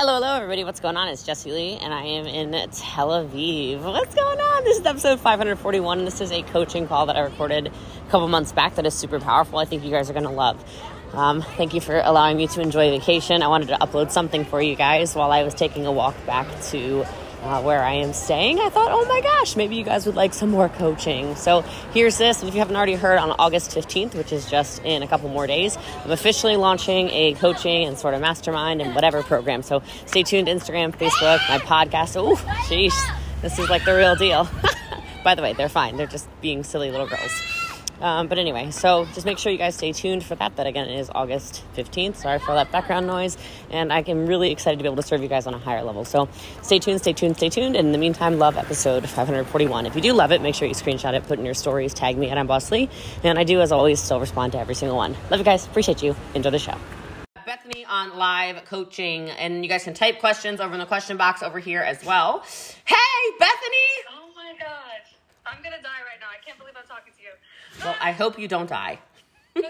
Hello, hello, everybody. What's going on? It's Jessie Lee, and I am in Tel Aviv. What's going on? This is episode 541. This is a coaching call that I recorded a couple months back that is super powerful. I think you guys are going to love. Um, thank you for allowing me to enjoy vacation. I wanted to upload something for you guys while I was taking a walk back to uh, where I am staying, I thought, oh my gosh, maybe you guys would like some more coaching. So here's this. If you haven't already heard, on August 15th, which is just in a couple more days, I'm officially launching a coaching and sort of mastermind and whatever program. So stay tuned Instagram, Facebook, my podcast. Oh, jeez, this is like the real deal. By the way, they're fine. They're just being silly little girls. Um, but anyway, so just make sure you guys stay tuned for that. That again is August 15th. Sorry for all that background noise. And I am really excited to be able to serve you guys on a higher level. So stay tuned, stay tuned, stay tuned. And in the meantime, love episode 541. If you do love it, make sure you screenshot it, put in your stories, tag me at I'm Boss Lee. And I do, as always, still respond to every single one. Love you guys. Appreciate you. Enjoy the show. Bethany on live coaching, and you guys can type questions over in the question box over here as well. Hey, Bethany! Oh my god. I'm gonna die right now. I can't believe I'm talking to you. Well, I hope you don't die. oh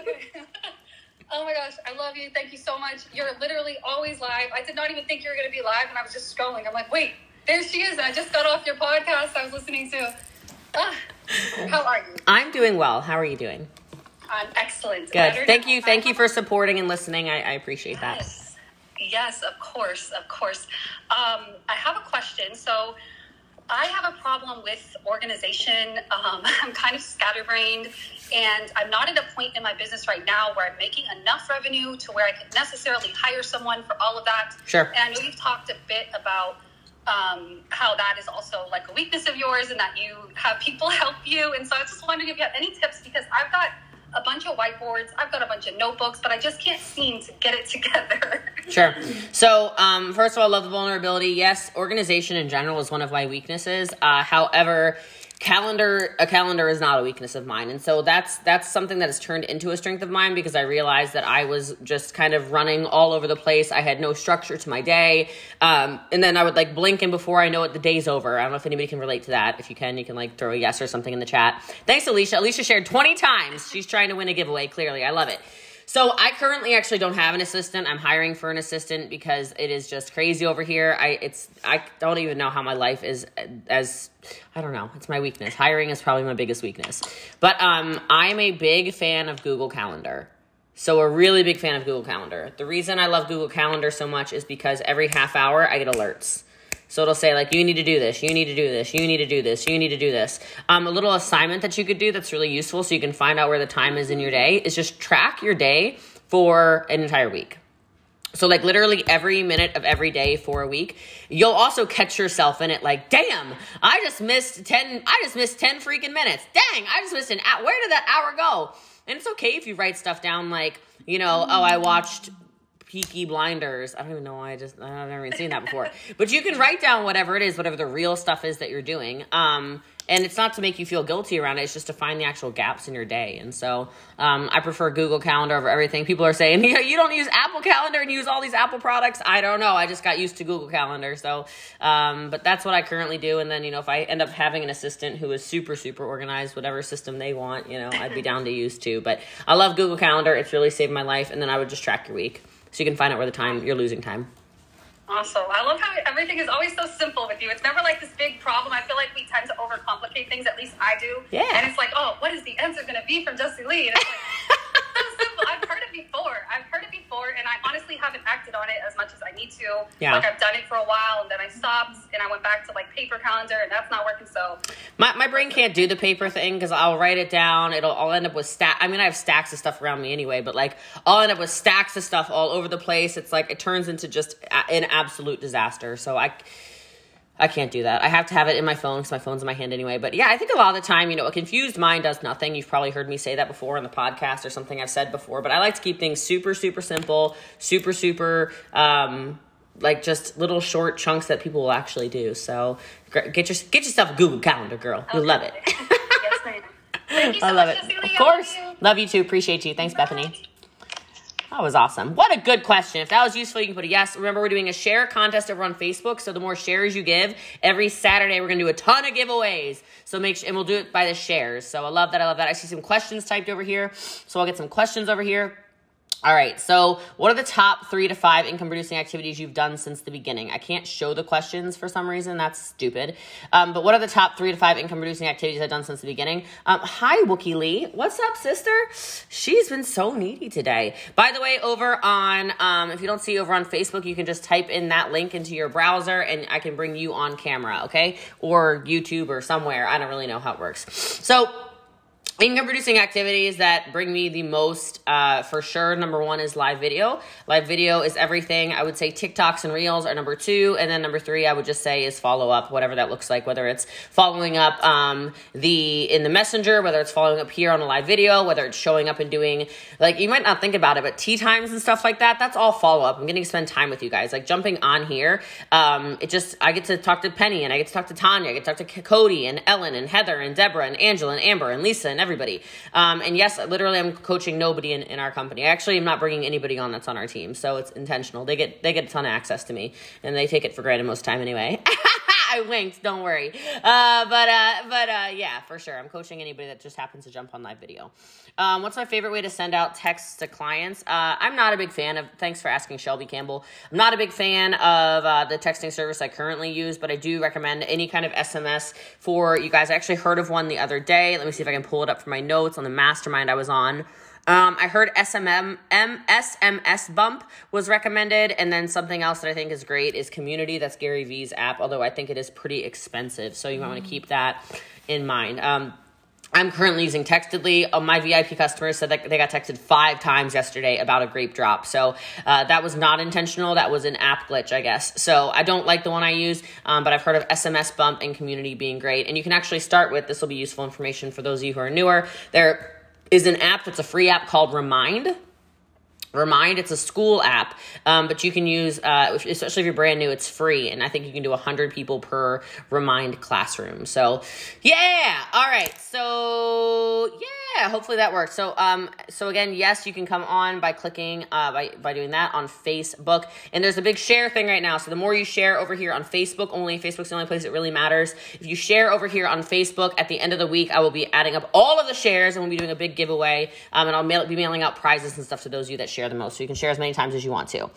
my gosh, I love you. Thank you so much. You're literally always live. I did not even think you were gonna be live, and I was just scrolling. I'm like, wait, there she is. I just got off your podcast. I was listening to. Ah, how are you? I'm doing well. How are you doing? I'm excellent. Good. Better Thank you. Thank you for supporting and listening. I, I appreciate that. Yes. Yes, of course, of course. Um, I have a question. So, I have a problem with organization. Um, I'm kind of scatterbrained, and I'm not at a point in my business right now where I'm making enough revenue to where I could necessarily hire someone for all of that. Sure. And I know you've talked a bit about um, how that is also like a weakness of yours, and that you have people help you. And so I was just wondering if you have any tips because I've got a bunch of whiteboards, I've got a bunch of notebooks, but I just can't seem to get it together. Sure. So, um, first of all, I love the vulnerability. Yes, organization in general is one of my weaknesses. Uh, however, calendar a calendar is not a weakness of mine. And so that's that's something that has turned into a strength of mine because i realized that i was just kind of running all over the place. I had no structure to my day. Um, and then i would like blink and before i know it the day's over. I don't know if anybody can relate to that. If you can you can like throw a yes or something in the chat. Thanks alicia. Alicia shared 20 times she's trying to win a giveaway. Clearly i love it so I currently actually don't have an assistant. I'm hiring for an assistant because it is just crazy over here. I it's I don't even know how my life is as I don't know. It's my weakness. Hiring is probably my biggest weakness. But um I'm a big fan of Google Calendar. So a really big fan of Google Calendar. The reason I love Google Calendar so much is because every half hour I get alerts. So it'll say like you need to do this, you need to do this, you need to do this, you need to do this. Um, a little assignment that you could do that's really useful, so you can find out where the time is in your day, is just track your day for an entire week. So like literally every minute of every day for a week, you'll also catch yourself in it like, damn, I just missed 10 I just missed 10 freaking minutes. Dang, I just missed an hour. Where did that hour go? And it's okay if you write stuff down like, you know, oh, I watched Peaky Blinders. I don't even know why I just I've never even seen that before. but you can write down whatever it is, whatever the real stuff is that you're doing. Um, and it's not to make you feel guilty around it. It's just to find the actual gaps in your day. And so um, I prefer Google Calendar over everything. People are saying you, you don't use Apple Calendar and use all these Apple products. I don't know. I just got used to Google Calendar. So, um, but that's what I currently do. And then you know if I end up having an assistant who is super super organized, whatever system they want, you know, I'd be down to use too. But I love Google Calendar. It's really saved my life. And then I would just track your week so you can find out where the time you're losing time. Awesome. I love how everything is always so simple with you. It's never like this big problem. I feel like we tend to overcomplicate things. At least I do. Yeah. And it's like, oh, what is the answer going to be from Jessie Lee? And it's like, so simple. I've heard it before. I've heard it before, and I honestly haven't acted on it as much as I need to. Yeah. Like I've done it for a while, and then I stopped, and I went back to like paper calendar, and that's not working. So My, my brain can't do the paper thing because I'll write it down. It'll I'll end up with stack. I mean, I have stacks of stuff around me anyway, but like I'll end up with stacks of stuff all over the place. It's like it turns into just a, an absolute disaster. So I. I can't do that. I have to have it in my phone because my phone's in my hand anyway. But yeah, I think a lot of the time, you know, a confused mind does nothing. You've probably heard me say that before on the podcast or something I've said before. But I like to keep things super, super simple, super, super, um, like just little short chunks that people will actually do. So get your get yourself a Google Calendar, girl. You'll love it. yes, you so I love much, it. Lee. Of I love course. you. Love you too. Appreciate you. Thanks, Bethany. That was awesome. What a good question. If that was useful, you can put a yes. Remember, we're doing a share contest over on Facebook. So the more shares you give, every Saturday we're gonna do a ton of giveaways. So make sure, and we'll do it by the shares. So I love that. I love that. I see some questions typed over here. So I'll get some questions over here. All right. So, what are the top three to five income producing activities you've done since the beginning? I can't show the questions for some reason. That's stupid. Um, but what are the top three to five income producing activities I've done since the beginning? Um, hi, Wookie Lee. What's up, sister? She's been so needy today. By the way, over on, um, if you don't see over on Facebook, you can just type in that link into your browser and I can bring you on camera, okay? Or YouTube or somewhere. I don't really know how it works. So, income producing activities that bring me the most uh, for sure. Number one is live video. Live video is everything. I would say tiktoks and reels are number two. And then number three i would just say is follow up whatever that looks like whether it's following up um, the in the messenger whether it's following up here on a live video whether it's showing up and doing like you might not think about it but tea times and stuff like that that's all follow up. I'm getting to spend time with you guys. Like jumping on here um, it just i get to talk to penny and i get to talk to tanya. I get to talk to cody and ellen and heather and deborah and angela and amber and lisa and everybody everybody. Um, and yes, literally, I'm coaching nobody in, in our company. I actually am not bringing anybody on that's on our team, so it's intentional. They get they get a ton of access to me, and they take it for granted most time anyway. I winked. Don't worry. Uh, but uh, but uh, yeah, for sure. I'm coaching anybody that just happens to jump on live video. Um, what's my favorite way to send out texts to clients? Uh, I'm not a big fan of. Thanks for asking, Shelby Campbell. I'm not a big fan of uh, the texting service I currently use, but I do recommend any kind of SMS for you guys. I actually heard of one the other day. Let me see if I can pull it up from my notes on the mastermind I was on. Um, I heard SMM, SMS Bump was recommended, and then something else that I think is great is Community. That's Gary Vee's app, although I think it is pretty expensive, so you might want to keep that in mind. Um, I'm currently using Textedly. Uh, my VIP customers said that they got texted five times yesterday about a grape drop. So uh, that was not intentional. That was an app glitch, I guess. So I don't like the one I use, um, but I've heard of SMS Bump and Community being great. And you can actually start with this will be useful information for those of you who are newer. There is an app that's a free app called Remind. Remind, it's a school app, um, but you can use, uh, especially if you're brand new, it's free. And I think you can do 100 people per Remind classroom. So, yeah. All right. So, yeah, hopefully that works. So, um, so again, yes, you can come on by clicking, uh, by, by doing that on Facebook. And there's a big share thing right now. So, the more you share over here on Facebook, only Facebook's the only place it really matters. If you share over here on Facebook, at the end of the week, I will be adding up all of the shares and we'll be doing a big giveaway. Um, and I'll mail, be mailing out prizes and stuff to those of you that share share the most. So you can share as many times as you want to. All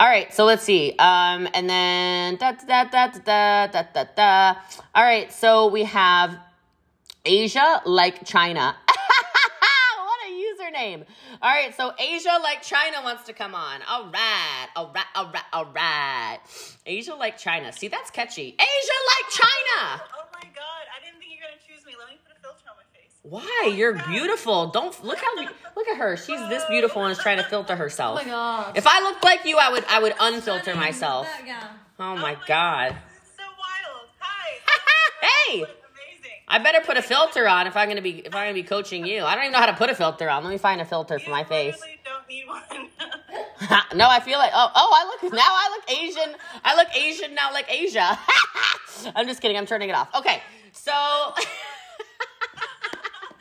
right, so let's see. Um, and then da da da da da da da da. All right, so we have Asia like China. what a username. All right, so Asia like China wants to come on. All right, all right, all right, all right. Asia like China. See, that's catchy. Asia like China. Oh my god, I didn't think you were gonna choose me. Let me put a filter on my face. Why? Oh You're beautiful. Don't look how look at her. She's this beautiful and is trying to filter herself. Oh my gosh. If I looked like you, I would I would unfilter myself. Yeah. Oh, oh my god. This is so wild. Hi. Hey, Amazing. I better put a filter on if I'm gonna be if I'm gonna be coaching you. I don't even know how to put a filter on. Let me find a filter for my face. don't need one. no, I feel like oh oh I look now I look Asian. I look Asian now like Asia. I'm just kidding. I'm turning it off. Okay, so.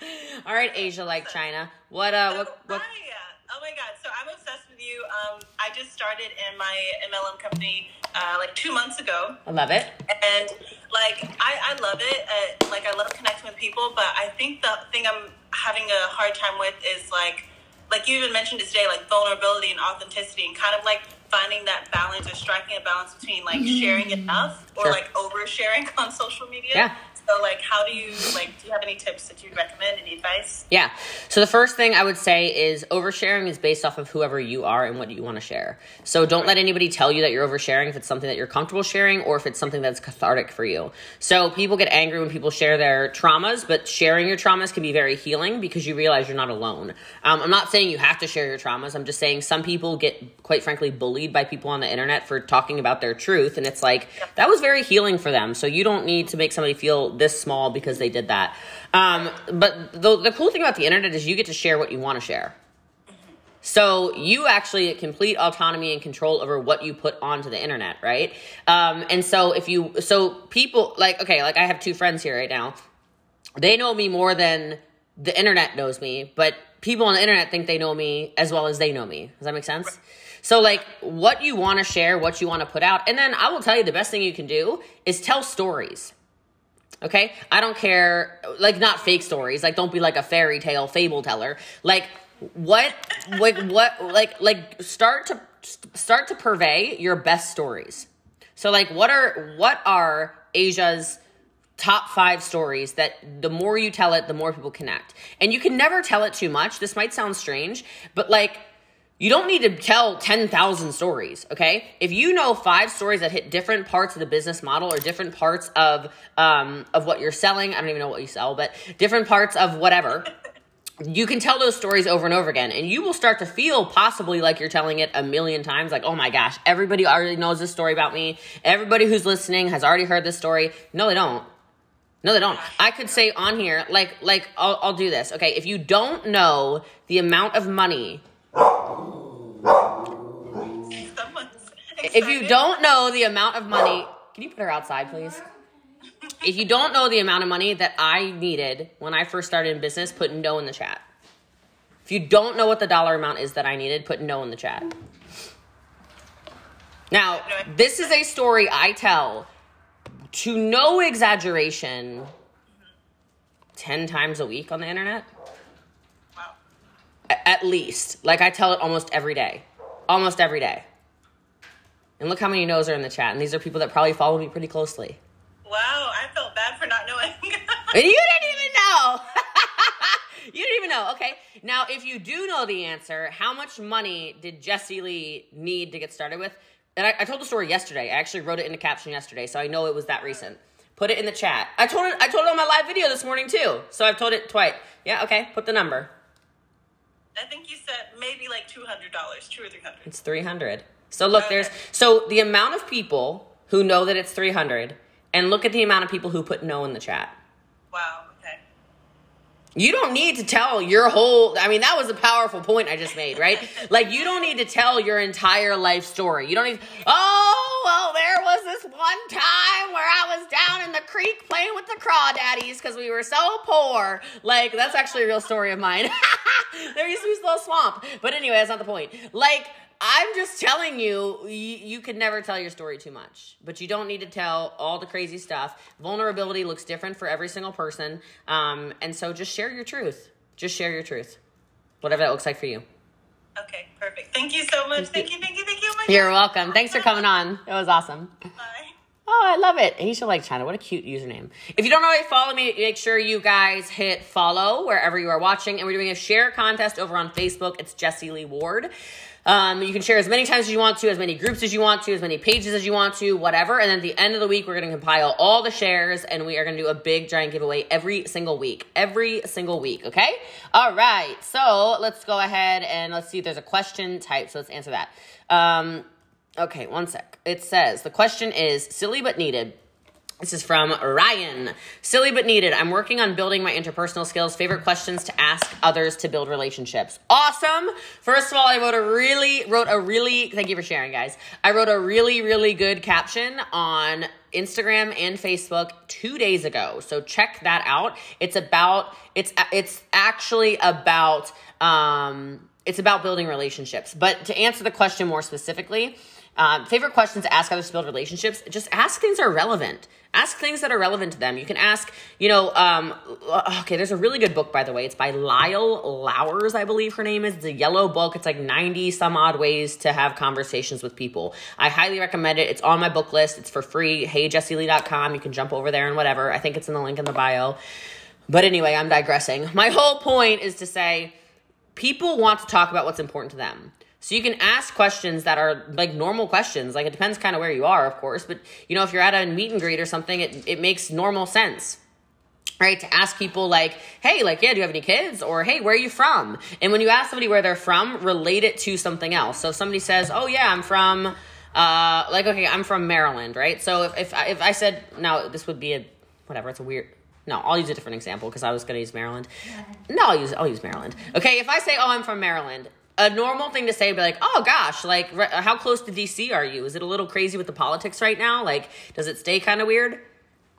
All right, Asia like China. What uh what what Hi. Oh my god. So I'm obsessed with you. Um, I just started in my MLM company uh, like two months ago. I love it. and like I, I love it uh, like i love connecting with people but i think the thing i'm having a hard time with is like like you even mentioned today like vulnerability and authenticity and kind of like finding that balance or striking a balance between like sharing enough or Sure. like oversharing on social media Yeah. So like how do you like do you have any tips that you'd recommend any advice Yeah. So the first thing I would say is oversharing is based off of whoever you are and what you want to share. So don't let anybody tell you that you're oversharing if it's something that you're comfortable sharing or if it's something that's cathartic for you. So people get angry when people share their traumas, but sharing your traumas can be very healing because you realize you're not alone. Um, I'm not saying you have to share your traumas. I'm just saying some people get, quite frankly, bullied by people on the internet for talking about their truth. And it's like, that was very healing for them. So you don't need to make somebody feel this small because they did that. Um, but the, the cool thing about the internet is you get to share what you want to share. So you actually get complete autonomy and control over what you put onto the internet, right? Um, and so if you, so people like, okay, like I have two friends here right now. They know me more than the internet knows me, but people on the internet think they know me as well as they know me. Does that make sense? So like what you want to share, what you want to put out, and then I will tell you the best thing you can do is tell stories. Okay? I don't care like not fake stories. Like don't be like a fairy tale fable teller. Like what like what like like start to start to purvey your best stories. So like what are what are Asia's top 5 stories that the more you tell it the more people connect. And you can never tell it too much. This might sound strange, but like you don't need to tell 10,000 stories, okay? If you know five stories that hit different parts of the business model or different parts of um, of what you're selling, I don't even know what you sell, but different parts of whatever, you can tell those stories over and over again and you will start to feel possibly like you're telling it a million times like oh my gosh everybody already knows this story about me. Everybody who's listening has already heard this story. No they don't. No they don't. I could say on here like like i'll, I'll do this okay? If you don't know the amount of money if you don't know the amount of money can you put her outside please? If you don't know the amount of money that i needed when i first started in business put no in the chat. If you don't know what the dollar amount is that i needed put no in the chat. Now this is a story i tell to no exaggeration 10 times a week on the internet at least like i tell it almost every day almost every day and look how many no's are in the chat and these are people that probably follow me pretty closely Wow, I felt bad for not knowing. You didn't even know. you didn't even know. Okay. Now, if you do know the answer, how much money did Jessie Lee need to get started with? And I, I told the story yesterday. I actually wrote it in the caption yesterday, so I know it was that recent. Put it in the chat. I told it. I told it on my live video this morning too. So I've told it twice. Yeah. Okay. Put the number. I think you said maybe like two hundred dollars, two or three hundred. It's three hundred. So look, Okay. there's so the amount of people who know that it's three hundred, and look at the amount of people who put no in the chat. Wow. Okay. You don't need to tell your whole I mean that was a powerful point I just made, right? like you don't need to tell your entire life story. You don't need Oh, well there was this one time where I was down in the creek playing with the crawdaddies cuz we were so poor. Like that's actually a real story of mine. there used to be this little swamp. But anyway, that's not the point. Like I'm just telling you, you, you could never tell your story too much, but you don't need to tell all the crazy stuff. Vulnerability looks different for every single person. Um, and so just share your truth. Just share your truth, whatever that looks like for you. Okay. Perfect. Thank you so much. Thank you. Thank you. Thank you. Oh my You're God. welcome. Thanks for coming on. It was awesome. Bye. Oh, I love it. Asia like China. What a cute username. If you don't already follow me, make sure you guys hit follow wherever you are watching. And we're doing a share contest over on Facebook. It's Jessie Lee Ward. Um, you can share as many times as you want to, as many groups as you want to, as many pages as you want to, whatever. And then at the end of the week, we're going to compile all the shares and we are going to do a big giant giveaway every single week. Every single week, okay? All right. So let's go ahead and let's see if there's a question type. So let's answer that. Um, okay, one sec. It says the question is silly but needed. This is from Ryan. Silly but needed. I'm working on building my interpersonal skills. Favorite questions to ask others to build relationships. Awesome. First of all, I wrote a really wrote a really thank you for sharing, guys. I wrote a really really good caption on Instagram and Facebook 2 days ago. So check that out. It's about it's it's actually about um it's about building relationships. But to answer the question more specifically, um, favorite questions to ask others to build relationships? Just ask things that are relevant. Ask things that are relevant to them. You can ask you know um, okay there's a really good book by the way. It's by Leil Lowndes i believe her name is. It's a yellow book. It's like 90 some odd ways to have conversations with people. I highly recommend it. It's on my book list. It's for free. heyjessielee.com you can jump over there and whatever. I think it's in the link in the bio. But anyway i'm digressing. My whole point is to say people want to talk about what's important to them. So you can ask questions that are like normal questions. Like it depends kind of where you are, of course, but you know, if you're at a meet and greet or something, it, it makes normal sense. Right, to ask people like, hey, like, yeah, do you have any kids? Or hey, where are you from? And when you ask somebody where they're from, relate it to something else. So if somebody says, oh yeah, I'm from, uh, like, okay, I'm from Maryland, right? So if if I, if I said, now this would be a whatever, it's a weird. No, I'll use a different example because I was going to use Maryland. No, I'll use I'll use Maryland. Okay, if I say, "Oh, I'm from Maryland," a normal thing to say would be like, "Oh gosh, like re- how close to DC are you? Is it a little crazy with the politics right now? Like, does it stay kind of weird?"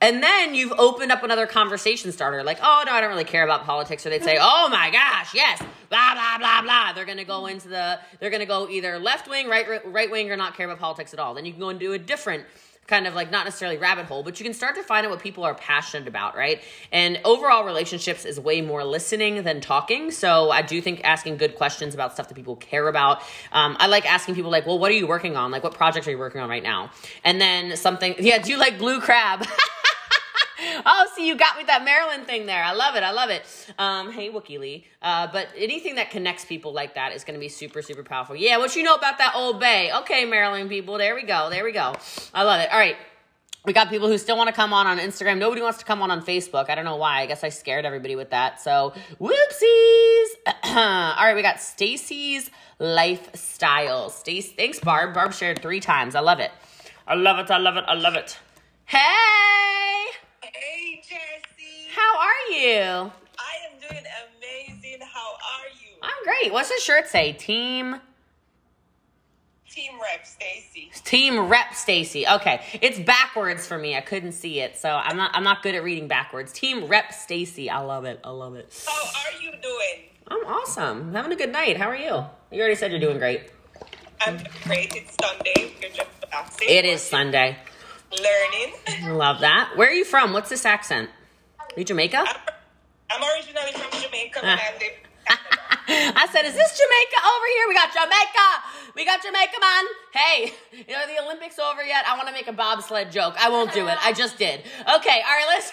And then you've opened up another conversation starter, like, oh no, I don't really care about politics. Or they'd say, oh my gosh, yes, blah blah blah blah. They're gonna go into the, they're gonna go either left wing, right right wing, or not care about politics at all. Then you can go and do a different kind of like not necessarily rabbit hole, but you can start to find out what people are passionate about, right? And overall relationships is way more listening than talking. So I do think asking good questions about stuff that people care about. Um, I like asking people like, well, what are you working on? Like, what project are you working on right now? And then something, yeah, do you like blue crab? oh, see, you got me that Maryland thing there. I love it. I love it. Um, hey, Wookie Lee. Uh, but anything that connects people like that is going to be super, super powerful. Yeah, what you know about that old bay? Okay, Maryland people. There we go. There we go. I love it. All right. We got people who still want to come on on Instagram. Nobody wants to come on on Facebook. I don't know why. I guess I scared everybody with that. So, whoopsies. All right, we got Stacy's lifestyle. Stacy, thanks, Barb. Barb shared three times. I love it. I love it. I love it. I love it. Hey. How are you? I am doing amazing. How are you? I'm great. What's the shirt say? Team Team Rep Stacy. Team Rep Stacy. Okay. It's backwards for me. I couldn't see it. So I'm not I'm not good at reading backwards. Team Rep Stacy. I love it. I love it. How are you doing? I'm awesome. I'm having a good night. How are you? You already said you're doing great. I'm great. It's Sunday. You're just relaxing. It is Sunday. Learning. I love that. Where are you from? What's this accent? Are you Jamaica? I'm, originally from Jamaica, Ah. I live in Canada. I said, is this Jamaica over here? We got Jamaica. We got Jamaica, man. Hey, you know, the Olympics over yet? I want to make a bobsled joke. I won't do it. I just did. Okay, all right, let's.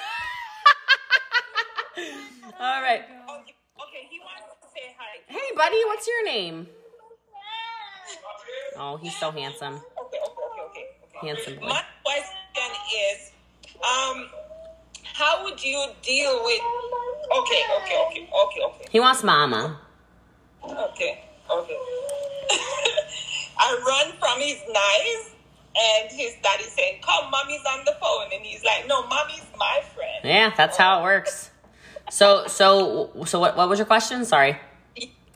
all right. Okay, okay, he wants to say hi. Hey, buddy, what's your name? Oh, he's so handsome. Okay, okay, okay, okay. okay. Handsome boy. My question is, um, how would you deal with? Okay, okay, okay, okay, okay, He wants mama. okay, okay. I run from his knives, and his daddy saying, "Come, mommy's on the phone," and he's like, "No, mommy's my friend." Yeah, that's how it works. So, so, so, what? What was your question? Sorry.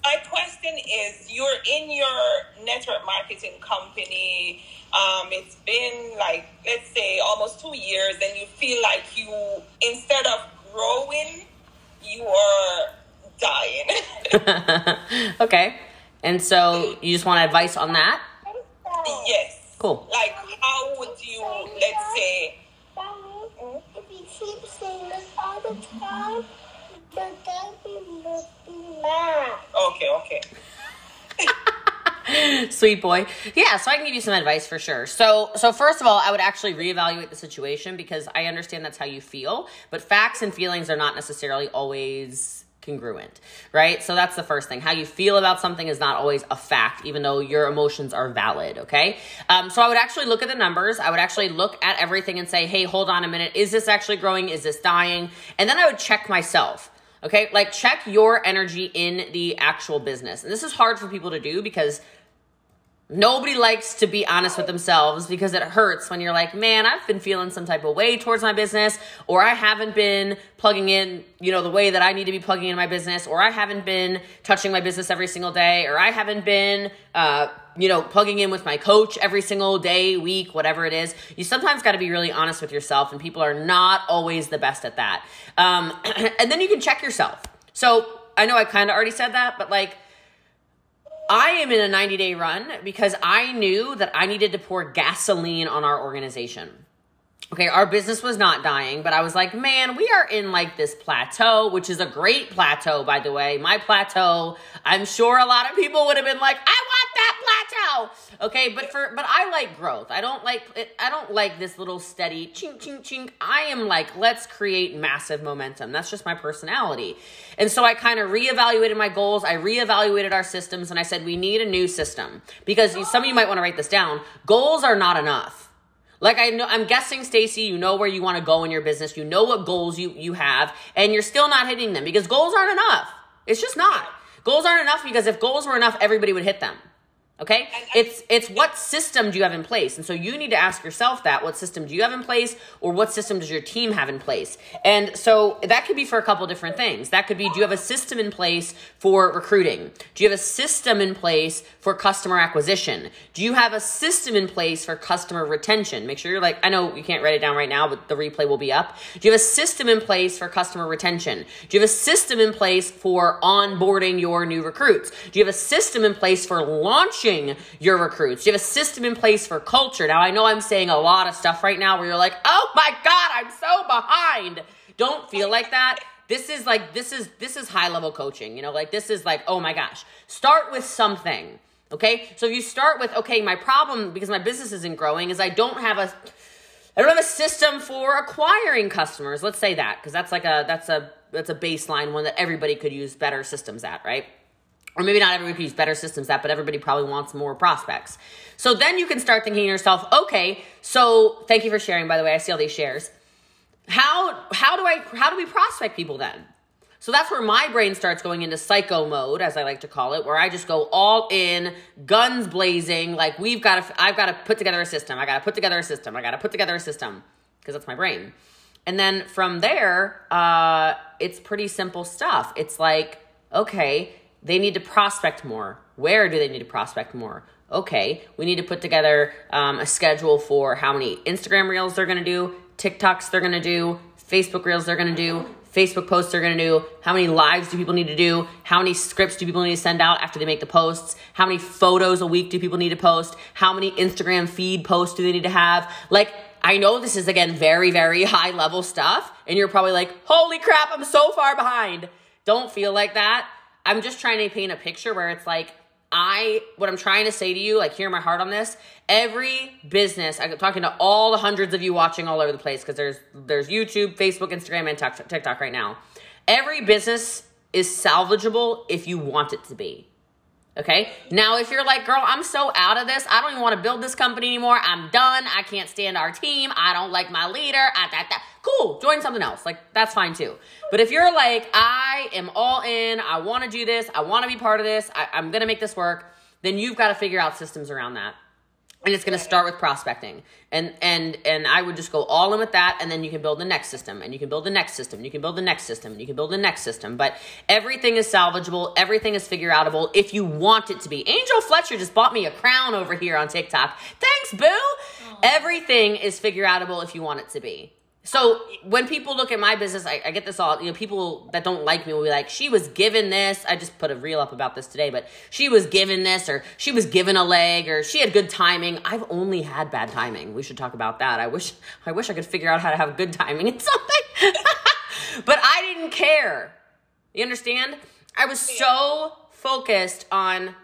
My question is: You're in your network marketing company. Um, it's been like let's say almost two years, and you feel like you instead of growing, you are dying. okay. And so, you just want advice on that? yes. Cool. Like, how would you, let's say, If you keep saying this all the time, the baby will be mad. okay, okay. Sweet boy. Yeah, so I can give you some advice for sure. So, so first of all, I would actually reevaluate the situation because I understand that's how you feel, but facts and feelings are not necessarily always congruent, right? So that's the first thing. How you feel about something is not always a fact, even though your emotions are valid, okay? Um, so I would actually look at the numbers. I would actually look at everything and say, hey, hold on a minute. Is this actually growing? Is this dying? And then I would check myself. Okay, like check your energy in the actual business. And this is hard for people to do because Nobody likes to be honest with themselves because it hurts when you're like, man, I've been feeling some type of way towards my business, or I haven't been plugging in, you know, the way that I need to be plugging in my business, or I haven't been touching my business every single day, or I haven't been, uh, you know, plugging in with my coach every single day, week, whatever it is. You sometimes got to be really honest with yourself, and people are not always the best at that. Um, and then you can check yourself. So I know I kind of already said that, but like, I am in a 90 day run because I knew that I needed to pour gasoline on our organization. Okay, our business was not dying, but I was like, man, we are in like this plateau, which is a great plateau, by the way. My plateau, I'm sure a lot of people would have been like, I want that plateau. Okay, but for but I like growth. I don't like it, I don't like this little steady chink chink chink. I am like, let's create massive momentum. That's just my personality. And so I kind of reevaluated my goals. I reevaluated our systems, and I said we need a new system because some of you might want to write this down. Goals are not enough. Like I know, I'm guessing, Stacy, you know where you want to go in your business. You know what goals you you have, and you're still not hitting them because goals aren't enough. It's just not. Goals aren't enough because if goals were enough, everybody would hit them. Okay? It's it's what system do you have in place? And so you need to ask yourself that. What system do you have in place or what system does your team have in place? And so that could be for a couple different things. That could be do you have a system in place for recruiting? Do you have a system in place for customer acquisition? Do you have a system in place for customer retention? Make sure you're like I know you can't write it down right now, but the replay will be up. Do you have a system in place for customer retention? Do you have a system in place for onboarding your new recruits? Do you have a system in place for launching your recruits? You have a system in place for culture? Now, I know I'm saying a lot of stuff right now where you're like, oh my God, I'm so behind. Don't feel like that. This is like, this is, this is high level coaching, you know, like this is like, oh my gosh. Start with something. Okay. So if you start with, okay, my problem because my business isn't growing is I don't have a, I don't have a system for acquiring customers. Let's say that because that's like a that's a that's a baseline one that everybody could use better systems at, right? Or maybe not everybody could use better systems that, but everybody probably wants more prospects. So then you can start thinking to yourself, okay, so thank you for sharing, by the way. I see all these shares. How how do I how do we prospect people then? So that's where my brain starts going into psycho mode, as I like to call it, where I just go all in, guns blazing, like we've got to I've got to put together a system. I got to put together a system. I got to put together a system because that's my brain. And then from there, uh, it's pretty simple stuff. It's like, okay, they need to prospect more. Where do they need to prospect more? Okay, we need to put together um, a schedule for how many Instagram reels they're gonna do, TikToks they're gonna do, Facebook reels they're gonna do, Facebook posts they're gonna do, how many lives do people need to do, how many scripts do people need to send out after they make the posts, how many photos a week do people need to post, how many Instagram feed posts do they need to have. Like, I know this is again very, very high level stuff, and you're probably like, holy crap, I'm so far behind. Don't feel like that I'm just trying to paint a picture where it's like, I, what I'm trying to say to you, like, hear my heart on this. Every business, I'm talking to all the hundreds of you watching all over the place because there's there's YouTube, Facebook, Instagram, and TikTok right now. Every business is salvageable if you want it to be. Okay. Now, if you're like, girl, I'm so out of this, I don't even want to build this company anymore. I'm done. I can't stand our team. I don't like my leader. I, that, that. Cool. Join something else. Like, that's fine too. But if you're like, I am all in, I want to do this, I want to be part of this, I, I'm going to make this work, then you've got to figure out systems around that and it's going to start with prospecting. And and and i would just go all in with that and then you can build the next system and you can build the next system and you can build the next system and you can build the next system. But everything is salvageable everything is figure outable. If you want it to be. Angel fletcher just bought me a crown over here on tiktok. Thanks boo! Aww. everything is figure outable if you want it to be so when people look at my business, I, I, get this all, you know, people that don't like me will be like, she was given this. I just put a reel up about this today, but she was given this or she was given a leg or she had good timing. I've only had bad timing. We should talk about that. I wish, I wish I could figure out how to have good timing in something, but I didn't care. You understand? I was so focused on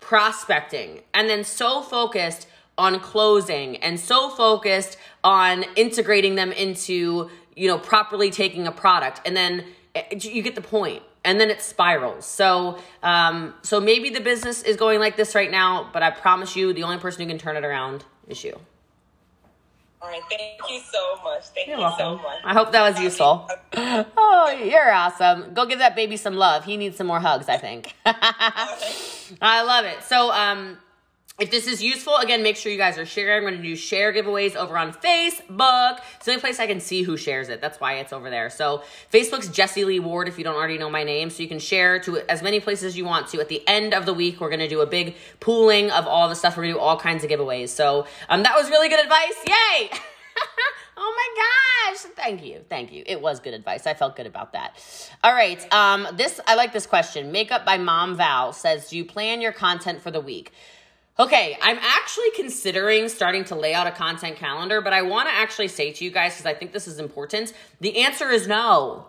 prospecting and then so focused on closing and so focused on integrating them into, you know, properly taking a product. And then eh, you get the point and then it spirals. So, um, so maybe the business is going like this right now, but I promise you, the only person who can turn it around is you. All right, thank you so much. Thank you're you welcome. so much. I hope that was useful. oh, you're awesome. Go give that baby some love. He needs some more hugs, I think. I love it. So, um, if this is useful, again, make sure you guys are sharing. I'm going to do share giveaways over on Facebook. It's the only place I can see who shares it. That's why it's over there. So Facebook's Jessie Lee Ward, if you don't already know my name. So you can share to as many places as you want to. At the end of the week, we're going to do a big pooling of all the stuff. We're going to do all kinds of giveaways. So um, that was really good advice. Yay! oh my gosh. Thank you. Thank you. It was good advice. I felt good about that. All right. Um, this, I like this question. Makeup by Mom Val says, do you plan your content for the week? Okay, I'm actually considering starting to lay out a content calendar, but I want to actually say to you guys, because I think this is important, the answer is no.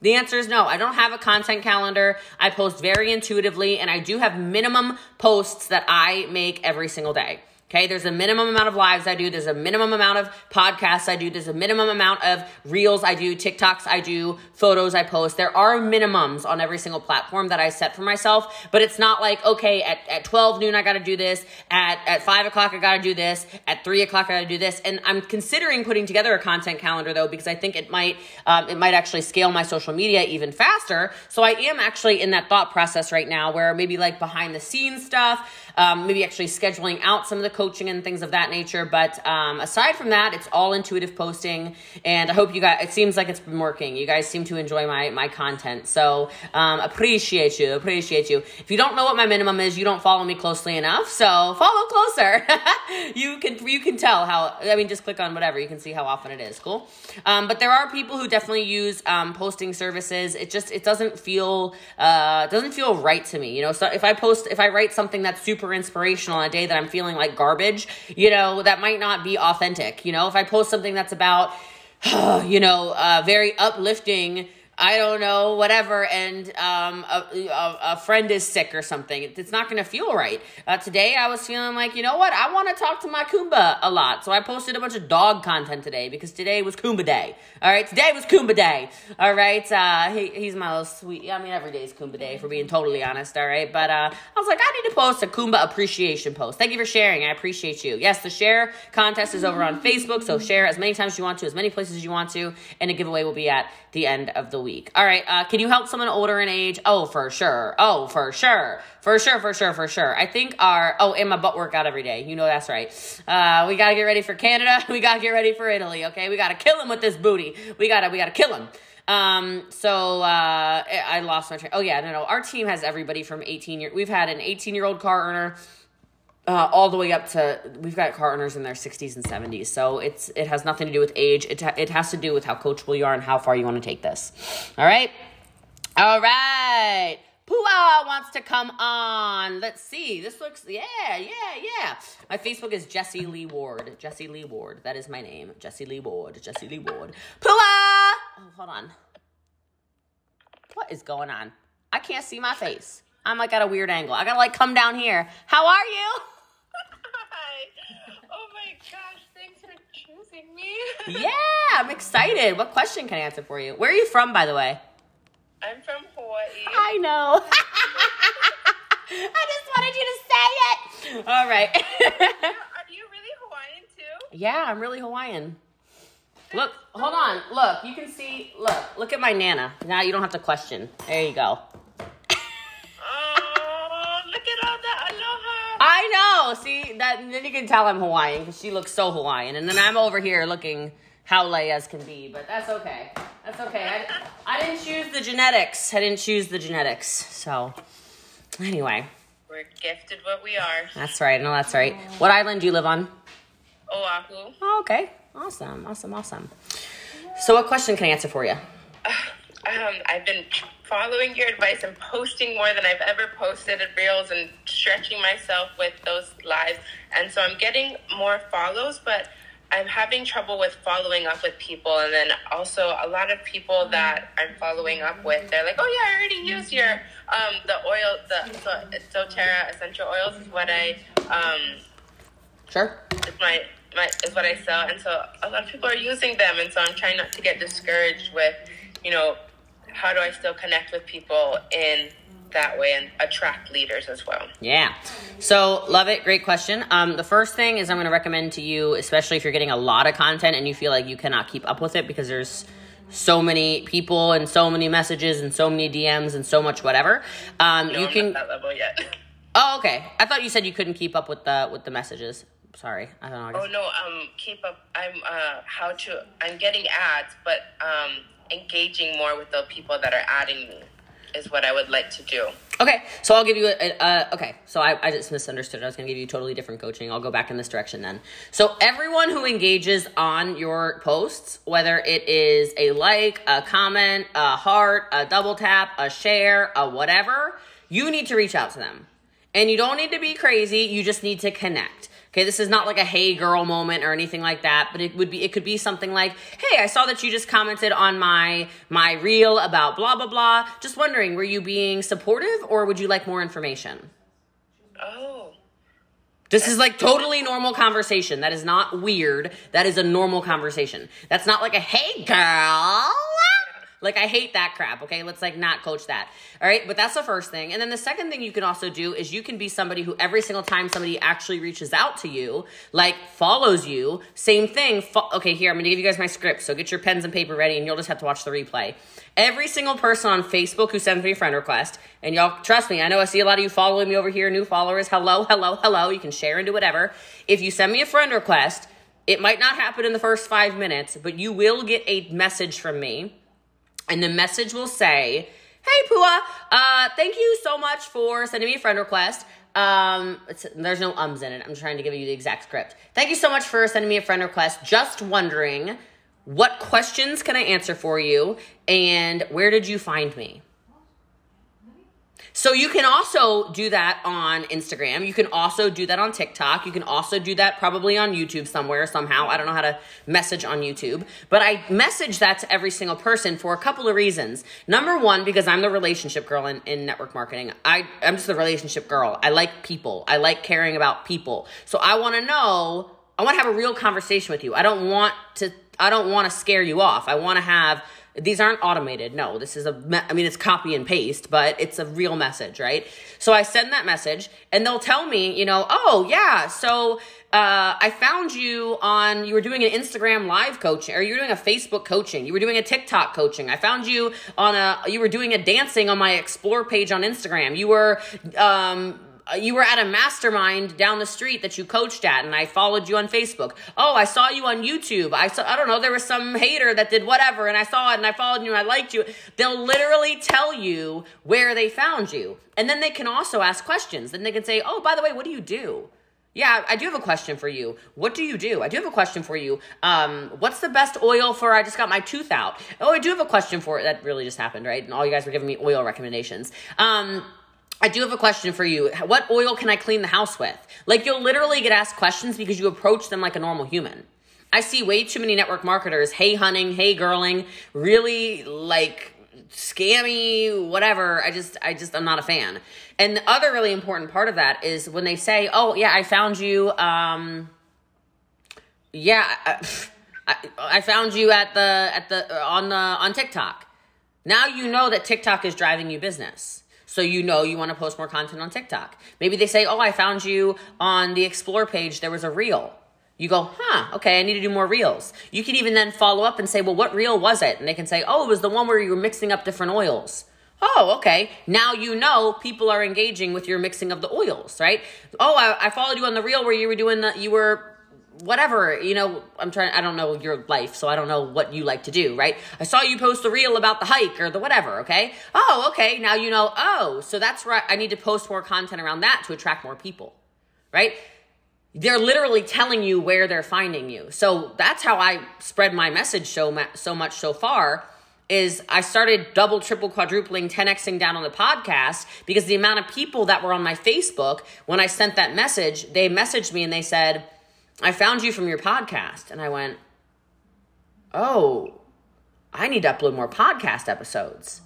The answer is no. I don't have a content calendar. I post very intuitively, and I do have minimum posts that I make every single day. Okay, there's a minimum amount of lives I do. There's a minimum amount of podcasts I do. There's a minimum amount of reels I do, TikToks I do, photos I post. There are minimums on every single platform that I set for myself, but it's not like, okay, at, at 12 noon I gotta do this, at, at 5 o'clock I gotta do this, at 3 o'clock I gotta do this. And I'm considering putting together a content calendar though, because I think it might, um, it might actually scale my social media even faster. So I am actually in that thought process right now where maybe like behind the scenes stuff, um, maybe actually scheduling out some of the coaching and things of that nature. But um, aside from that, it's all intuitive posting, and I hope you guys. It seems like it's been working. You guys seem to enjoy my my content, so um, appreciate you, appreciate you. If you don't know what my minimum is, you don't follow me closely enough, so follow closer. you can you can tell how. I mean, just click on whatever. You can see how often it is. Cool. Um, but there are people who definitely use um, posting services. It just it doesn't feel uh, doesn't feel right to me. You know, so if I post if I write something that's super inspirational on a day that I'm feeling like garbage, you know, that might not be authentic. You know, if I post something that's about you know, uh, very uplifting I don't know, whatever, and um, a, a, a, friend is sick or something. It's not going to feel right. Uh, today, I was feeling like, you know what? I want to talk to my Kumba a lot. So I posted a bunch of dog content today because today was Kumba Day. All right, today was Kumba Day. All right, uh, he, he's my little sweet. I mean, every day is Kumba Day, for being totally honest. All right, but uh, I was like, I need to post a Kumba appreciation post. Thank you for sharing. I appreciate you. Yes, the share contest is over on Facebook, so share as many times as you want to, as many places as you want to, and a giveaway will be at the end of the week week. All right, uh, can you help someone older in age? Oh, for sure. Oh, for sure. For sure, for sure, for sure. I think our, oh, and my butt workout every day. You know that's right. Uh, we got to get ready for Canada. We got to get ready for Italy, okay? We got to kill him with this booty. We got to, we got to kill him. Um, so, uh, I lost my train. Oh, yeah, no, no. Our team has everybody from 18 year. We've had an 18 year old car earner uh, all the way up to we've got car owners in their 60s and 70s so it's it has nothing to do with age it, ha- it has to do with how coachable you are and how far you want to take this all right all right Pua wants to come on. Let's see. This looks, yeah, yeah, yeah. My Facebook is Jessie Lee Ward. Jessie Lee Ward. That is my name. Jessie Lee Ward. Jessie Lee Ward. Pua! Oh, hold on. What is going on? I can't see my face. I'm like at a weird angle. I gotta like come down here. How are you? yeah, I'm excited. What question can I answer for you? Where are you from, by the way? I'm from Hawaii. I know. I just wanted you to say it. All right. are you really Hawaiian too? Yeah, I'm really Hawaiian. Look, hold on. Look, you can see. Look, look at my nana. Now you don't have to question. There you go. I know. See that? Then you can tell I'm Hawaiian because she looks so Hawaiian, and then I'm over here looking haole as can be. But that's okay. That's okay. I, I didn't choose the genetics. I didn't choose the genetics. So anyway, we're gifted what we are. That's right. No, that's right. What island do you live on? Oahu. Oh, okay. Awesome. Awesome. Awesome. So, what question can I answer for you? Um, I've been following your advice and posting more than I've ever posted at Reels and stretching myself with those lives. And so I'm getting more follows, but I'm having trouble with following up with people. And then also a lot of people that I'm following up with, they're like, oh yeah, I already used your, um, the oil, the so, doTERRA essential oils is what I, um, sure. It's my, my, is what I sell. And so a lot of people are using them. And so I'm trying not to get discouraged with, you know, how do I still connect with people in that way and attract leaders as well? Yeah. So, love it. Great question. Um, the first thing is I'm going to recommend to you, especially if you're getting a lot of content and you feel like you cannot keep up with it because there's so many people and so many messages and so many DMs and so much whatever. Um, no, you I'm can. that level yet. Oh, okay. I thought you said you couldn't keep up with the with the messages. Sorry, I don't know. I oh no, um, keep up. I'm uh, how to. I'm getting ads, but um, engaging more with the people that are adding me is what I would like to do. Okay, so I'll give you a, okay. So I, I just misunderstood. I was going to give you totally different coaching. I'll go back in this direction then. So everyone who engages on your posts, whether it is a like, a comment, a heart, a double tap, a share, a whatever, you need to reach out to them. And you don't need to be crazy. You just need to connect. Okay, this is not like a hey girl moment or anything like that, but it would be it could be something like, "Hey, I saw that you just commented on my my reel about blah blah blah. Just wondering, were you being supportive or would you like more information?" Oh. This is like totally normal conversation. That is not weird. That is a normal conversation. That's not like a hey girl. Like I hate that crap, okay? Let's like not coach that. All right? But that's the first thing. And then the second thing you can also do is you can be somebody who every single time somebody actually reaches out to you, like follows you, same thing. Fo- okay, here I'm going to give you guys my script. So get your pens and paper ready and you'll just have to watch the replay. Every single person on Facebook who sends me a friend request, and y'all trust me, I know I see a lot of you following me over here, new followers. Hello, hello, hello. You can share and do whatever. If you send me a friend request, it might not happen in the first five minutes, but you will get a message from me and the message will say, "Hey Pua, uh, thank you so much for sending me a friend request. Um, there's no ums in it. I'm trying to give you the exact script. Thank you so much for sending me a friend request. Just wondering, what questions can I answer for you, and where did you find me?" So you can also do that on Instagram. You can also do that on TikTok. You can also do that probably on YouTube somewhere, somehow. I don't know how to message on YouTube, but I message that to every single person for a couple of reasons. Number one, because I'm the relationship girl in, in network marketing. I, I'm just the relationship girl. I like people. I like caring about people. So I want to know, I want to have a real conversation with you. I don't want to, I don't want to scare you off. I want to have these aren't automated. No, this is a, I mean, it's copy and paste, but it's a real message, right? So I send that message and they'll tell me, you know, oh, yeah, so uh, I found you on, you were doing an Instagram live coaching, or you were doing a Facebook coaching, you were doing a TikTok coaching. I found you on a, you were doing a dancing on my explore page on Instagram. You were, um, you were at a mastermind down the street that you coached at and I followed you on Facebook. Oh, I saw you on YouTube. I saw I don't know, there was some hater that did whatever and I saw it and I followed you and I liked you. They'll literally tell you where they found you. And then they can also ask questions. Then they can say, "Oh, by the way, what do you do?" Yeah, I do have a question for you. What do you do? I do have a question for you. Um, what's the best oil for? I just got my tooth out. Oh, I do have a question for it. That really just happened, right? And all you guys were giving me oil recommendations. Um, I do have a question for you. What oil can I clean the house with? Like, you'll literally get asked questions because you approach them like a normal human. I see way too many network marketers, hey hunting, hey girling, really like scammy, whatever. I just, I just, I'm not a fan. And the other really important part of that is when they say, oh, yeah, I found you, um, yeah, I, I, found you at the, at the, on the, on TikTok. Now you know that TikTok is driving you business. So you know you want to post more content on TikTok. Maybe they say, "Oh, I found you on the explore page. There was a reel." You go, "Huh, okay, I need to do more reels." You can even then follow up and say, "Well, what reel was it?" And they can say, "Oh, it was the one where you were mixing up different oils." Oh, okay. Now you know people are engaging with your mixing of the oils, right? Oh, I, I followed you on the reel where you were doing the you were whatever you know i'm trying i don't know your life so i don't know what you like to do right? I saw you post a reel about the hike or the whatever okay? Oh okay now you know oh so that's right i need to post more content around that to attract more people right? They're literally telling you where they're finding you. So that's how i spread my message so, so much so far is I started double, triple, quadrupling, 10xing down on the podcast because the amount of people that were on my Facebook, when I sent that message, they messaged me and they said, I found you from your podcast. And I went, oh, I need to upload more podcast episodes.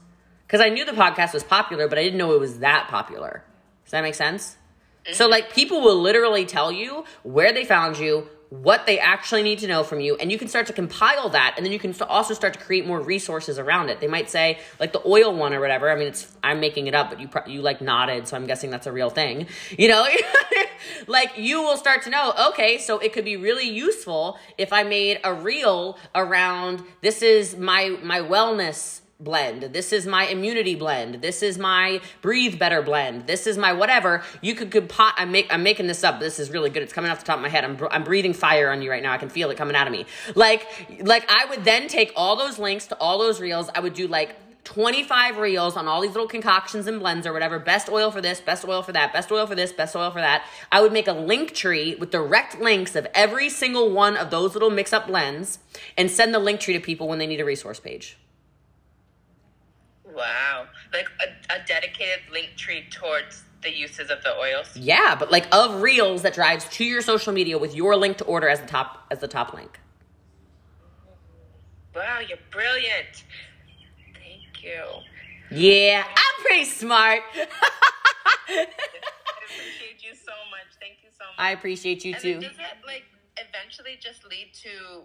Because I knew the podcast was popular, but I didn't know it was that popular. Does that make sense? Mm-hmm. So, like, people will literally tell you where they found you, what they actually need to know from you and you can start to compile that and then you can also start to create more resources around it. They might say like the oil one or whatever i mean it's i'm making it up but you you like nodded so i'm guessing that's a real thing you know? Like you will start to know okay so it could be really useful if i made a reel around this is my my wellness blend. This is my immunity blend. This is my breathe better blend. This is my whatever. You could could pot. I make. I'm making this up. This is really good. It's coming off the top of my head. I'm I'm breathing fire on you right now. I can feel it coming out of me. Like like I would then take all those links to all those reels. I would do like 25 reels on all these little concoctions and blends or whatever. Best oil for this, best oil for that, best oil for this, best oil for that. I would make a link tree with direct links of every single one of those little mix up blends and send the link tree to people when they need a resource page. Wow. Like a, a dedicated link tree towards the uses of the oils. Yeah, but like of reels that drives to your social media with your link to order as the top as the top link. Wow, you're brilliant. Thank you. Yeah, I'm pretty smart. I appreciate you so much. Thank you so much. I appreciate you and too. Does it like eventually just lead to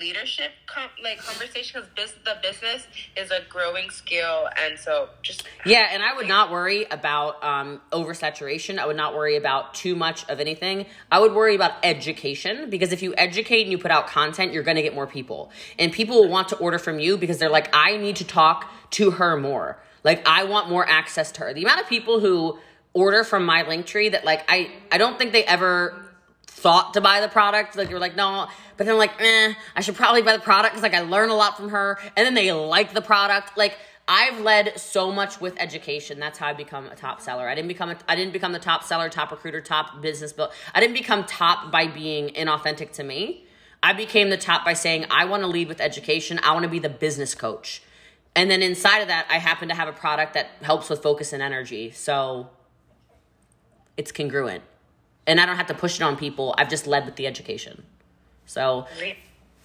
leadership com- like conversation because the business is a growing skill and so just Yeah, and I would not worry about um, oversaturation. I would not worry about too much of anything. I would worry about education because if you educate and you put out content, you're going to get more people. And people will want to order from you because they're like, I need to talk to her more. Like, I want more access to her. The amount of people who order from my link tree that, like, I, I don't think they ever thought to buy the product. Like, you're like, no. But then, like, eh, I should probably buy the product because, like, I learn a lot from her. And then they like the product. Like, I've led so much with education. That's how I become a top seller. I didn't become a, I didn't become the top seller, top recruiter, top business build. I didn't become top by being inauthentic to me. I became the top by saying I want to lead with education. I want to be the business coach. And then inside of that, I happen to have a product that helps with focus and energy. So it's congruent. And I don't have to push it on people. I've just led with the education. So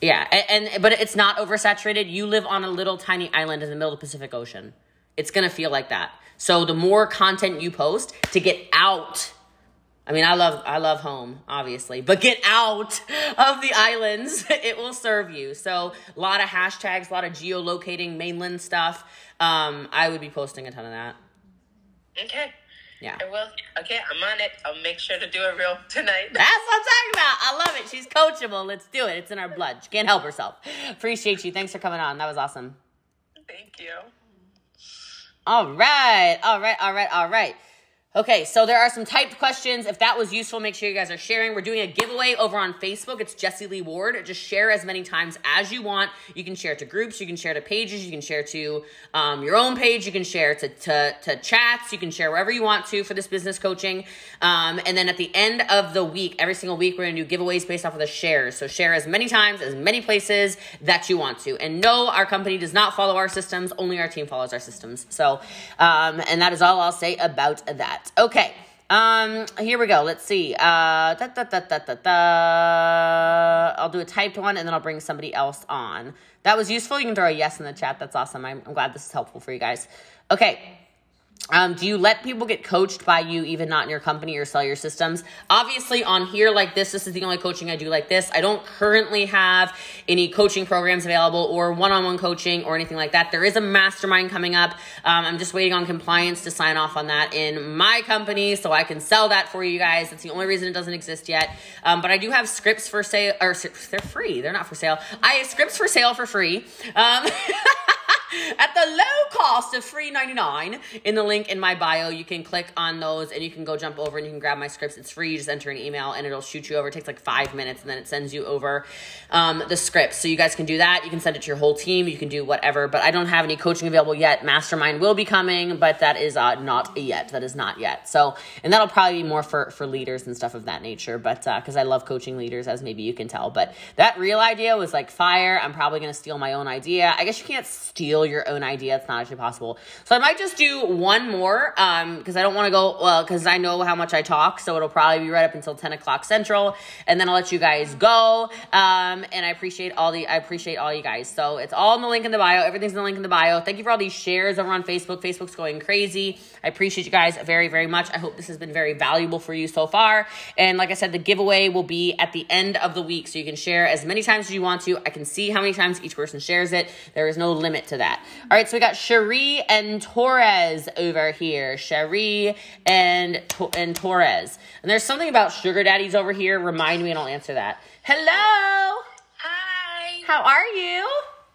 yeah, and, and but it's not oversaturated. You live on a little tiny island in the middle of the Pacific Ocean. It's gonna feel like that. So the more content you post to get out. I mean, I love I love home, obviously, but get out of the islands. It will serve you. So a lot of hashtags, a lot of geolocating mainland stuff. Um, I would be posting a ton of that. okay Yeah. i will okay i'm on it i'll make sure to do a reel tonight That's what I'm talking about. I love it. She's coachable. Let's do it. It's in our blood. She can't help herself. Appreciate you. Thanks for coming on. That was awesome. thank you All right. All right. All right. All right. Okay, so there are some typed questions. If that was useful, make sure you guys are sharing. We're doing a giveaway over on Facebook. It's Jessie Lee Ward. Just share as many times as you want. You can share to groups, you can share to pages, you can share to um, your own page, you can share to, to, to chats, you can share wherever you want to for this business coaching. Um, and then at the end of the week, every single week, we're gonna do giveaways based off of the shares. So share as many times, as many places that you want to. And no, our company does not follow our systems, only our team follows our systems. So, um, and that is all I'll say about that. Okay. Um, here we go. Let's see. Uh, da, da, da, da, da, da. I'll do a typed one and then I'll bring somebody else on. That was useful. You can throw a yes in the chat. That's awesome. I'm, I'm glad this is helpful for you guys. Okay. Um, do you let people get coached by you, even not in your company, or sell your systems? Obviously, on here like this, this is the only coaching I do like this. I don't currently have any coaching programs available or one on one coaching or anything like that. There is a mastermind coming up. Um, I'm just waiting on compliance to sign off on that in my company so I can sell that for you guys. That's the only reason it doesn't exist yet. Um, but I do have scripts for sale, or they're free. They're not for sale. I have scripts for sale for free. At the low cost of free 99 in the link in my bio you can click on those and you can go jump over and you can grab my scripts. It's free. You just enter an email and it'll shoot you over. It takes like five minutes and then it sends you over um, the scripts so you guys can do that. You can send it to your whole team. You can do whatever. But i don't have any coaching available yet. Mastermind will be coming but that is uh, not yet. That is not yet. So and that'll probably be more for for leaders and stuff of that nature. But because i love coaching leaders as maybe you can tell. But that real idea was like fire. I'm probably to steal my own idea. I guess you can't steal your own idea. It's not actually possible. So i might just do one more um because i don't want to go well because i know how much i talk so it'll probably be right up until 10 o'clock central and then i'll let you guys go. Um and i appreciate all the i appreciate all you guys. So it's all in the link in the bio. Everything's in the link in the bio. Thank you for all these shares over on facebook. Facebook's going crazy i appreciate you guys very very much. I hope this has been very valuable for you so far. And like i said the giveaway will be at the end of the week so you can share as many times as you want to. I can see how many times each person shares it. There is no limit to that. All right so we got cherie and torres over here. Cherie and and torres. And there's something about sugar daddies over here. Remind me and i'll answer that. Hello! Hi. how are you?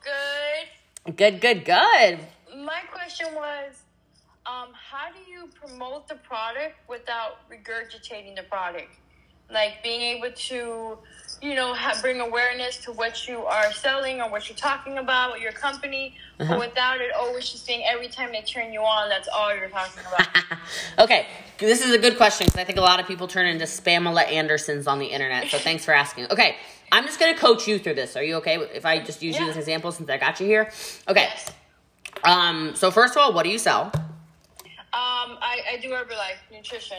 Good. good good good. My question was, um, how do you promote the product without regurgitating the product? Like being able to, you know, ha- bring awareness to what you are selling or what you're talking about your company, Uh-huh. but without it always just being every time they turn you on, that's all you're talking about. okay, this is a good question because I think a lot of people turn into Spamela Andersons on the internet. So thanks for asking. Okay, I'm just gonna coach you through this. Are you okay if I just use you Yeah. as an example since I got you here? Okay. Yes. Um. So first of all, what do you sell? Um, I, I do Herbalife nutrition.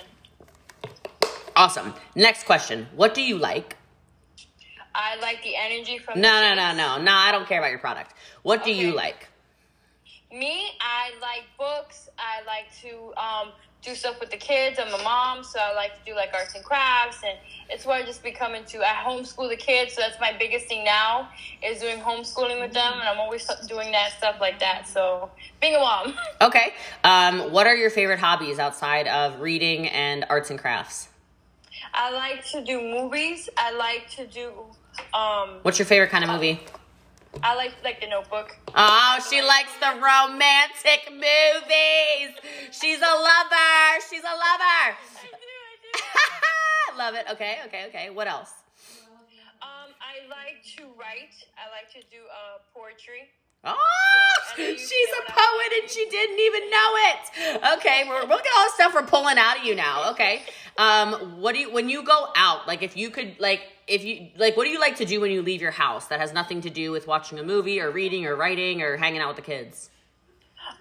Awesome. Next question. What do you like? I like the energy from No, no, no, no, no. I don't care about your product. What do you like? Me, I like books. I like to um, do stuff with the kids. I'm a mom, so I like to do like arts and crafts, and it's what I just become into. I homeschool the kids, so that's my biggest thing now is doing homeschooling with them, and I'm always doing that stuff like that. So being a mom. Okay. Um, what are your favorite hobbies outside of reading and arts and crafts? I like to do movies. I like to do. Um, What's your favorite kind of movie? I like like the Notebook. Oh, she likes the romantic movies. She's a lover. She's a lover. i Love it. Okay, okay, okay. What else? Um, I like to write. I like to do uh, poetry. Oh, So, she's a poet and she didn't even know it. Okay, we're look at all the stuff we're pulling out of you now. Okay, um, what do you when you go out? Like, if you could, like, if you like, what do you like to do when you leave your house that has nothing to do with watching a movie or reading or writing or hanging out with the kids?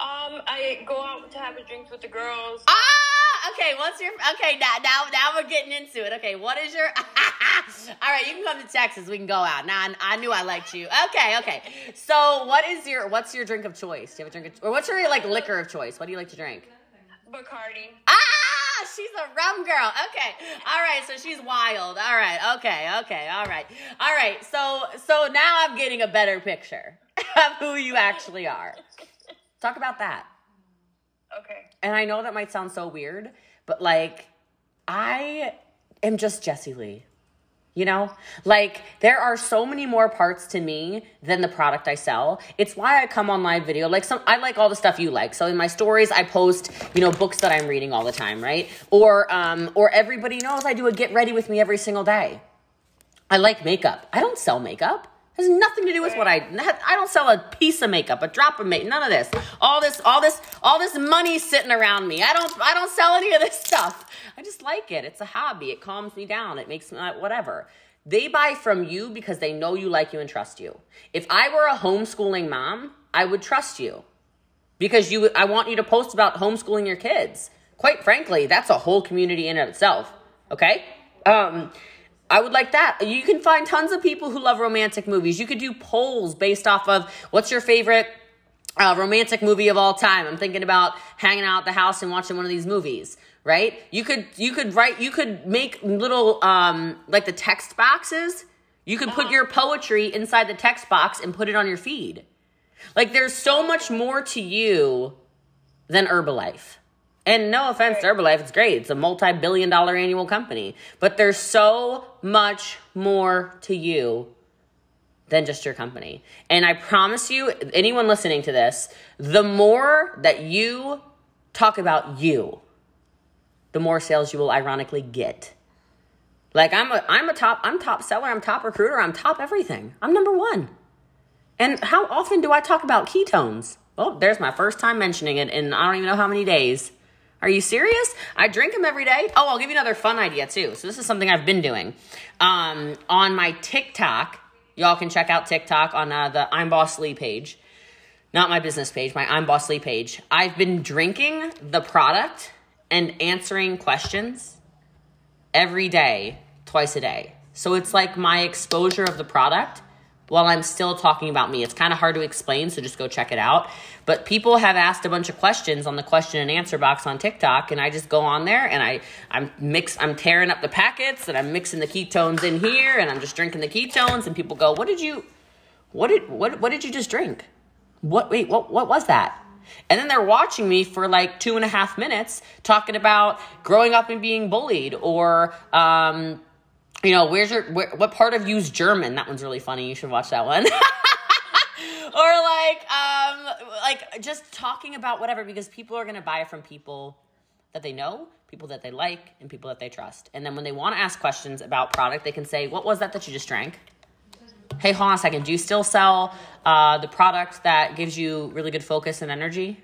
Um, I go out to have a drink with the girls. Ah, okay. What's your okay? Now, now, now we're getting into it. Okay, what is your? All right, you can come to Texas. We can go out. Now, I, I knew I liked you. Okay, okay. So, what is your what's your drink of choice? Do you have a drink of, or what's your like liquor of choice? What do you like to drink? Bacardi. Ah, she's a rum girl. Okay, all right. So she's wild. All right. Okay. Okay. All right. All right. So so now I'm getting a better picture of who you actually are. Talk about that. Okay. and I know that might sound so weird, but like, I am just Jessie Lee. You know, like there are so many more parts to me than the product I sell. It's why I come on live video. Like some, I like all the stuff you like. So in my stories, I post, you know, books that I'm reading all the time, right? Or, um, or everybody knows I do a get ready with me every single day. I like makeup. I don't sell makeup. Has nothing to do with what I. I don't sell a piece of makeup, a drop of makeup, none of this. All this, all this, all this money sitting around me. I don't. I don't sell any of this stuff. I just like it. It's a hobby. It calms me down. It makes me whatever. They buy from you because they know you like you and trust you. If I were a homeschooling mom, I would trust you because you. I want you to post about homeschooling your kids. Quite frankly, that's a whole community in and of itself. Okay. Um, I would like that. You can find tons of people who love romantic movies. You could do polls based off of what's your favorite uh, romantic movie of all time. I'm thinking about hanging out at the house and watching one of these movies, right? You could you could write you could make little um like the text boxes. You could put your poetry inside the text box and put it on your feed. Like there's so much more to you than Herbalife. And no offense to Herbalife, it's great. It's a multi billion dollar annual company. But there's so much more to you than just your company. And I promise you, anyone listening to this, the more that you talk about you, the more sales you will ironically get. Like I'm a I'm a top I'm top seller, I'm top recruiter, I'm top everything. I'm number 1. And how often do I talk about ketones? Well, there's my first time mentioning it in I don't even know how many days. Are you serious? I drink them every day. Oh, I'll give you another fun idea too. So this is something I've been doing. Um, on my TikTok, y'all can check out TikTok on uh, the I'm Boss Lee page. Not my business page, my I'm Boss Lee page. I've been drinking the product and answering questions every day, twice a day. So it's like my exposure of the product while I'm still talking about me. It's kind of hard to explain, so just go check it out. But people have asked a bunch of questions on the question and answer box on TikTok, and I just go on there and I I'm mix I'm tearing up the packets and I'm mixing the ketones in here and I'm just drinking the ketones and people go, "What did you what did what what did you just drink? What wait, what what was that?" And then they're watching me for like two and a half minutes talking about growing up and being bullied or um you know, where's your where, what part of you's German? That one's really funny. You should watch that one. or like um like just talking about whatever because people are going to buy from people that they know, people that they like, and people that they trust. And then when they want to ask questions about product, they can say, "What was that that you just drank?" Hey, hold on a second. Do you still sell uh, the product that gives you really good focus and energy?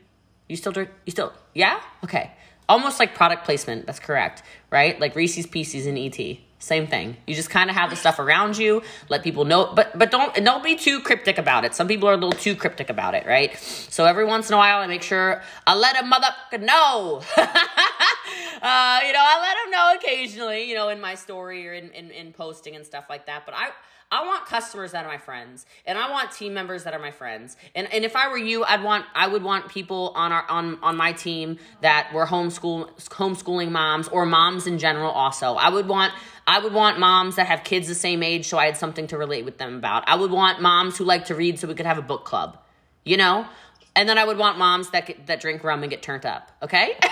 You still drink? You still? Yeah. Okay. Almost like product placement. That's correct, right? Like Reese's Pieces and ET. Same thing. You just kind of have the stuff around you. Let people know, but but don't don't be too cryptic about it. Some people are a little too cryptic about it, right? So every once in a while, I make sure I let a motherfucker know. uh, you know, I let them know occasionally, you know, in my story or in, in, in posting and stuff like that. But I I want customers that are my friends, and I want team members that are my friends. And and if I were you, I'd want I would want people on our on on my team that were homeschool homeschooling moms or moms in general. Also, I would want I would want moms that have kids the same age, so I had something to relate with them about. I would want moms who like to read, so we could have a book club. You know, and then I would want moms that that drink rum and get turned up. Okay.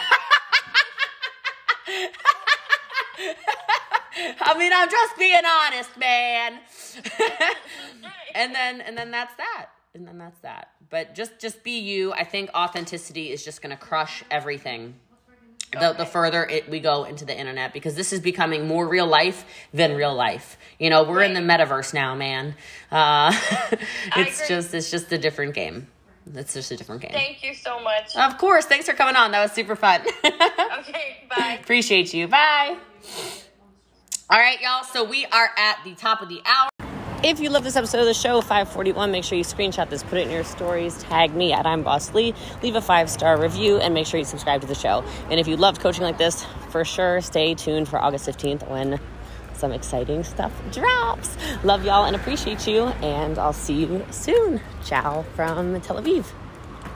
I mean, I'm just being honest, man. and then and then that's that. And then that's that. But just just be you. I think authenticity is just going to crush everything. The, the further it, we go into the internet because this is becoming more real life than real life you know we're in the metaverse now man uh, it's just it's just a different game it's just a different game Thank you so much. of course thanks for coming on that was super fun Okay, bye. Appreciate you. Bye. All right, y'all. So we are at the top of the hour. If you love this episode of the show, 541, make sure you screenshot this, put it in your stories, tag me at I'm Boss Lee, leave a five star review, and make sure you subscribe to the show. And if you loved coaching like this, for sure, stay tuned for August 15th when some exciting stuff drops. Love y'all and appreciate you, and I'll see you soon. Ciao from Tel Aviv.